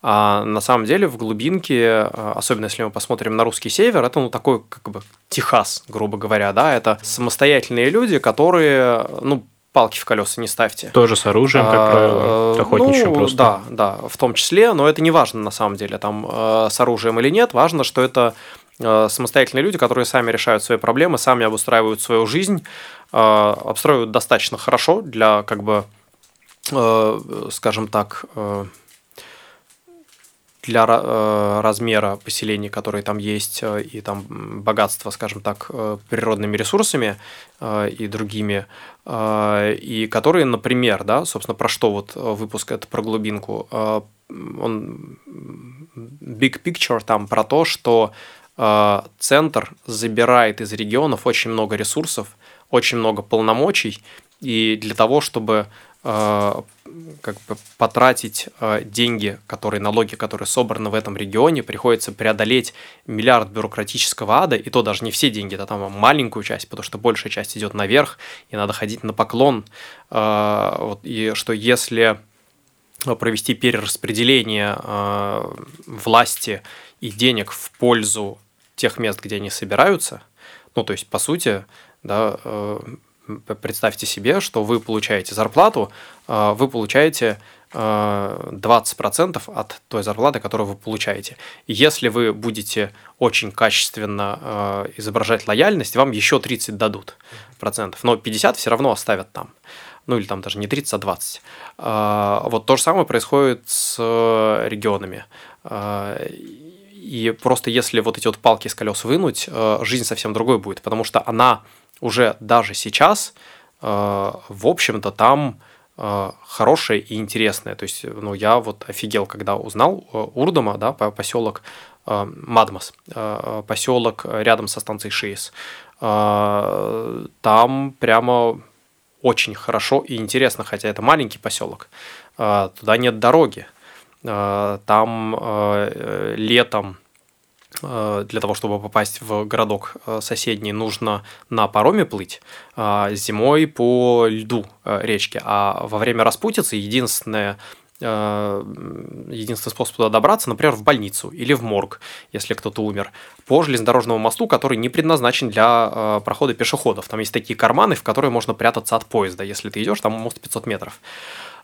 А на самом деле в глубинке, а, особенно если мы посмотрим на русский север, это ну такой как бы Техас, грубо говоря, да, это самостоятельные люди, которые, ну, палки в колеса не ставьте. Тоже с оружием, как а, правило, с охотничьим ну, просто. Да, да, в том числе, но это не важно на самом деле, там э, с оружием или нет, важно, что это э, самостоятельные люди, которые сами решают свои проблемы, сами обустраивают свою жизнь, э, обстраивают достаточно хорошо для, как бы, скажем так, для э, размера поселений, которые там есть, э, и там богатства, скажем так, э, природными ресурсами и другими, и которые, например, да, собственно, про что вот выпуск это про глубинку, он big picture там про то, что центр забирает из регионов очень много ресурсов, очень много полномочий, и для того, чтобы как бы потратить э, деньги, которые налоги, которые собраны в этом регионе, приходится преодолеть миллиард бюрократического ада, и то даже не все деньги, да там маленькую часть, потому что большая часть идет наверх, и надо ходить на поклон. Э, вот, и что если провести перераспределение власти и денег в пользу тех мест, где они собираются, ну, то есть, по сути, да, представьте себе, что вы получаете зарплату, а, вы получаете 20% а, от той зарплаты, которую вы получаете. Если вы будете очень качественно а, изображать лояльность, вам еще 30 дадут процентов, но 50 все равно оставят там. Ну или там даже не 30, а 20. Вот то же самое происходит с регионами. И просто если вот эти вот палки с колес вынуть, жизнь совсем другой будет, потому что она уже даже сейчас, э, в общем-то, там э, хорошее и интересное. То есть, ну, я вот офигел, когда узнал э, Урдома, да, поселок Мадмас, поселок рядом со станцией Шиес. Там прямо очень хорошо и интересно, хотя это маленький поселок. Туда нет дороги. Там летом для того, чтобы попасть в городок э, соседний, нужно на пароме плыть, а зимой по льду э, речки. А во время распутицы единственное единственный способ туда добраться, например, в больницу или в морг, если кто-то умер, по железнодорожному мосту, который не предназначен для прохода пешеходов. Там есть такие карманы, в которые можно прятаться от поезда. Если ты идешь, там мост 500 метров.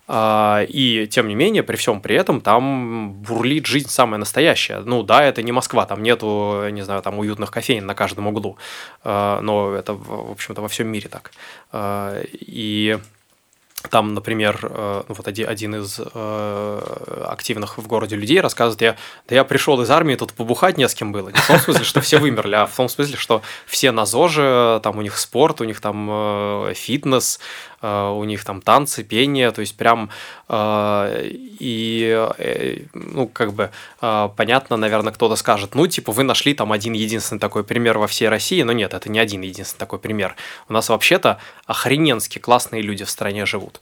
А, и тем не менее, при всем при этом, там бурлит жизнь самая настоящая. Ну да, это не Москва, там нету, не знаю, там уютных кофеин на каждом углу. А, но это, в общем-то, во всем мире так. А, и там, например, э, вот один из э, активных в городе людей рассказывает, я, да я пришел из армии, тут побухать не с кем было. Не в том смысле, что все вымерли, а в том смысле, что все на ЗОЖе, там у них спорт, у них там э, фитнес, у них там танцы, пение, то есть прям и ну как бы понятно, наверное, кто-то скажет, ну типа вы нашли там один единственный такой пример во всей России, но нет, это не один единственный такой пример. У нас вообще-то охрененски классные люди в стране живут.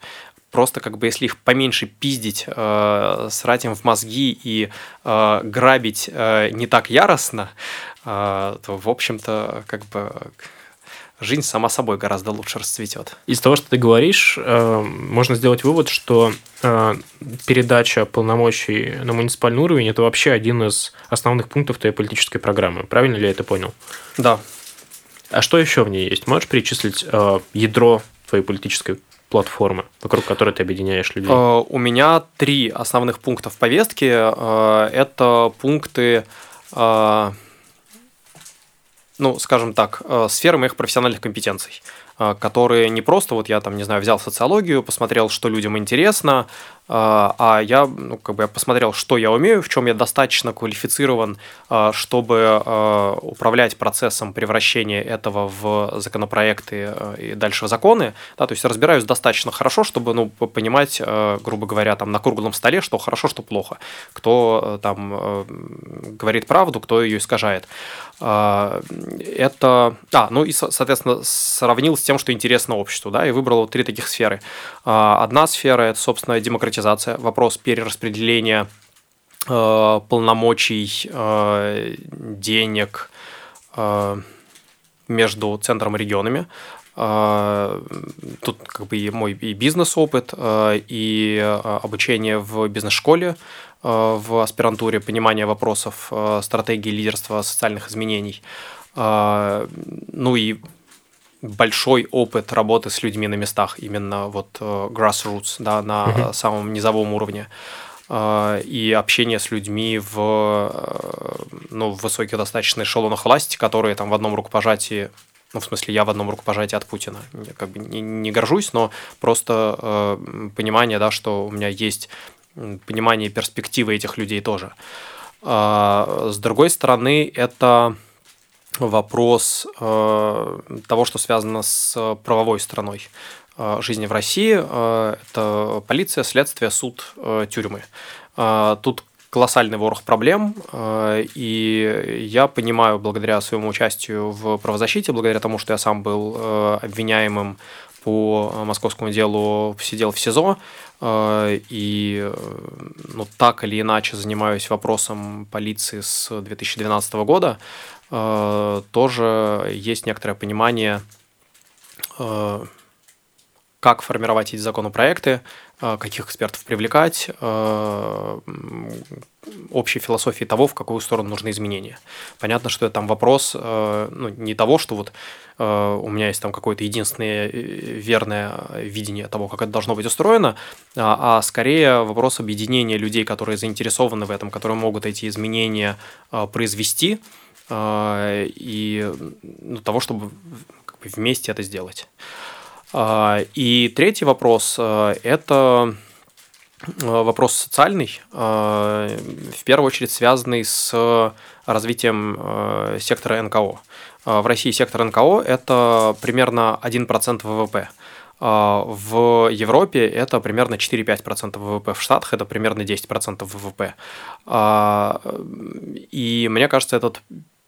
Просто как бы если их поменьше пиздить, э, срать им в мозги и э, грабить э, не так яростно, э, то, в общем-то, как бы жизнь сама собой гораздо лучше расцветет. Из того, что ты говоришь, э, можно сделать вывод, что э, передача полномочий на муниципальный уровень это вообще один из основных пунктов твоей политической программы. Правильно ли я это понял? Да, А что еще в ней есть? Можешь перечислить э, ядро твоей политической платформы, вокруг которой ты объединяешь людей? Э, у меня три основных пункта в повестке. Э, это пункты, э, ну, скажем так, сферы моих профессиональных компетенций. Которые не просто вот я там, не знаю, взял социологию, посмотрел, что людям интересно, а, а я, ну, как бы я посмотрел, что я умею, в чем я достаточно квалифицирован, а, чтобы управлять процессом превращения этого в законопроекты и дальше в законы, да, то есть разбираюсь достаточно хорошо, чтобы, ну, понимать, грубо говоря, там на круглом столе, что хорошо, что плохо, кто там говорит правду, кто ее искажает. Это, а, ну и, соответственно, сравнил с тем, что интересно обществу, да, и выбрал три таких сферы. А, одна сфера – это, собственно, демократизация, вопрос перераспределения э, полномочий, э, денег э, между центром и регионами. Тут как бы и мой и бизнес-опыт, и обучение в бизнес-школе, в аспирантуре, понимание вопросов стратегии лидерства социальных изменений. Ну и большой опыт работы с людьми на местах, именно вот э, grassroots, да, на uh-huh. самом низовом уровне э, и общение с людьми в, э, ну, в высоких достаточно эшелонах власти, которые там в одном рукопожатии ну, в смысле, я в одном рукопожатии от Путина. Я как бы не, не горжусь, но просто э, понимание, да, что у меня есть понимание перспективы этих людей тоже. А, с другой стороны, это вопрос э, того, что связано с правовой стороной э, жизни в России. Э, это полиция, следствие, суд, тюрьмы. Тут колоссальный ворох проблем, и я понимаю, благодаря своему участию в правозащите, благодаря тому, что я сам был обвиняемым по московскому делу, сидел в СИЗО, и ну, так или иначе занимаюсь вопросом полиции с 2012 года, Э, тоже есть некоторое понимание, э, как формировать эти законопроекты, э, каких экспертов привлекать, общей философии того, в какую сторону нужны изменения. Понятно, что это там вопрос ну, не того, что вот у меня есть там какое-то единственное верное видение того, как это должно быть устроено, а, а скорее вопрос объединения людей, которые заинтересованы в этом, которые могут эти изменения произвести, и ну, того, чтобы как бы, вместе это сделать. А, и третий вопрос а, – это вопрос социальный, в первую очередь связанный с развитием сектора НКО. В России сектор НКО – это примерно 1% ВВП. В Европе это примерно 4-5% ВВП, в Штатах это примерно 10% ВВП. И мне кажется, этот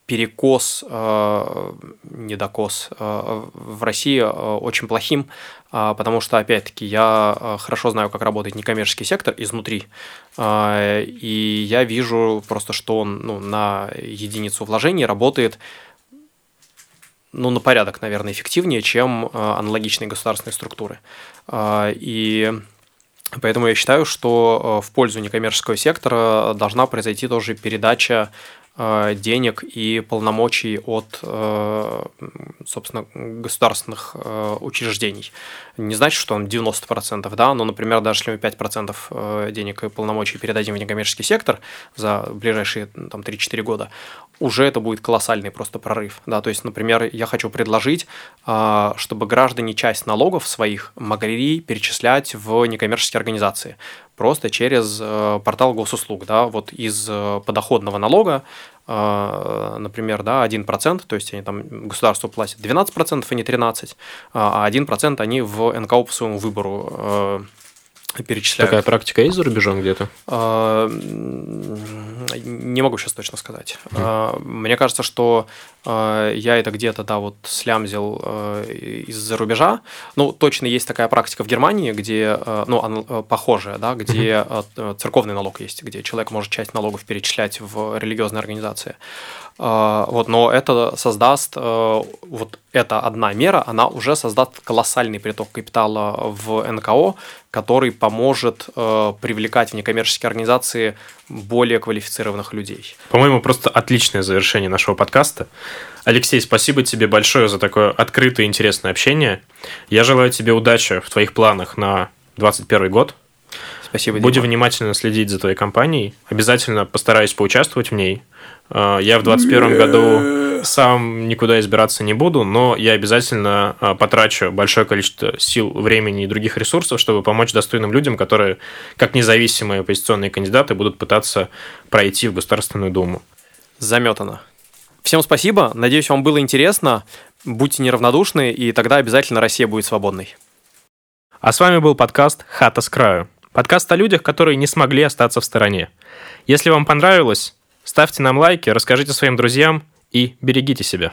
перекос, э, недокос э, в России э, очень плохим, потому что, опять-таки, я хорошо знаю, как работает некоммерческий сектор изнутри, и я вижу просто, что он ну, на единицу вложений работает ну, на порядок, наверное, эффективнее, чем аналогичные государственные структуры. И Поэтому я считаю, что в пользу некоммерческого сектора должна произойти тоже передача денег и полномочий от, э, собственно, государственных э, учреждений. Не значит, что он 90%, да, но, например, даже если мы 5% денег и полномочий передадим в некоммерческий сектор за ближайшие там, 3-4 года, уже это будет колоссальный просто прорыв. Да? То есть, например, я хочу предложить, чтобы граждане часть налогов своих могли перечислять в некоммерческие организации просто через э, портал госуслуг, да, вот из э, подоходного налога, э, например, да, 1%, то есть они там государству платят 12%, а не 13%, а 1% они в НКО по своему выбору перечисляют. Такая практика есть за рубежом где-то? А, не могу сейчас точно сказать. Mm. Мне кажется, что а, я это где-то, да, вот слямзил из-за рубежа. Ну, точно есть такая практика в Германии, где, ну, похожая, да, где mm-hmm. церковный налог есть, где человек может часть налогов перечислять в религиозные организации. Вот, но это создаст вот эта одна мера, она уже создаст колоссальный приток капитала в НКО, который поможет э, привлекать в некоммерческие организации более квалифицированных людей. По-моему, просто отличное завершение нашего подкаста. Алексей, спасибо тебе большое за такое открытое и интересное общение. Я желаю тебе удачи в твоих планах на 2021 год. Спасибо, Будем Дима. внимательно следить за твоей компанией. Обязательно постараюсь поучаствовать в ней. Э, я в 2021 году сам никуда избираться не буду, но я обязательно а, потрачу большое количество сил, времени и других ресурсов, чтобы помочь достойным людям, которые, как независимые оппозиционные кандидаты, будут пытаться пройти в Государственную Думу. Заметано. Всем спасибо. Надеюсь, вам было интересно. Будьте неравнодушны, и тогда обязательно Россия будет свободной. А с вами был подкаст «Хата с краю». Подкаст о людях, которые не смогли остаться в стороне. Если вам понравилось, ставьте нам лайки, расскажите своим друзьям – и берегите себя.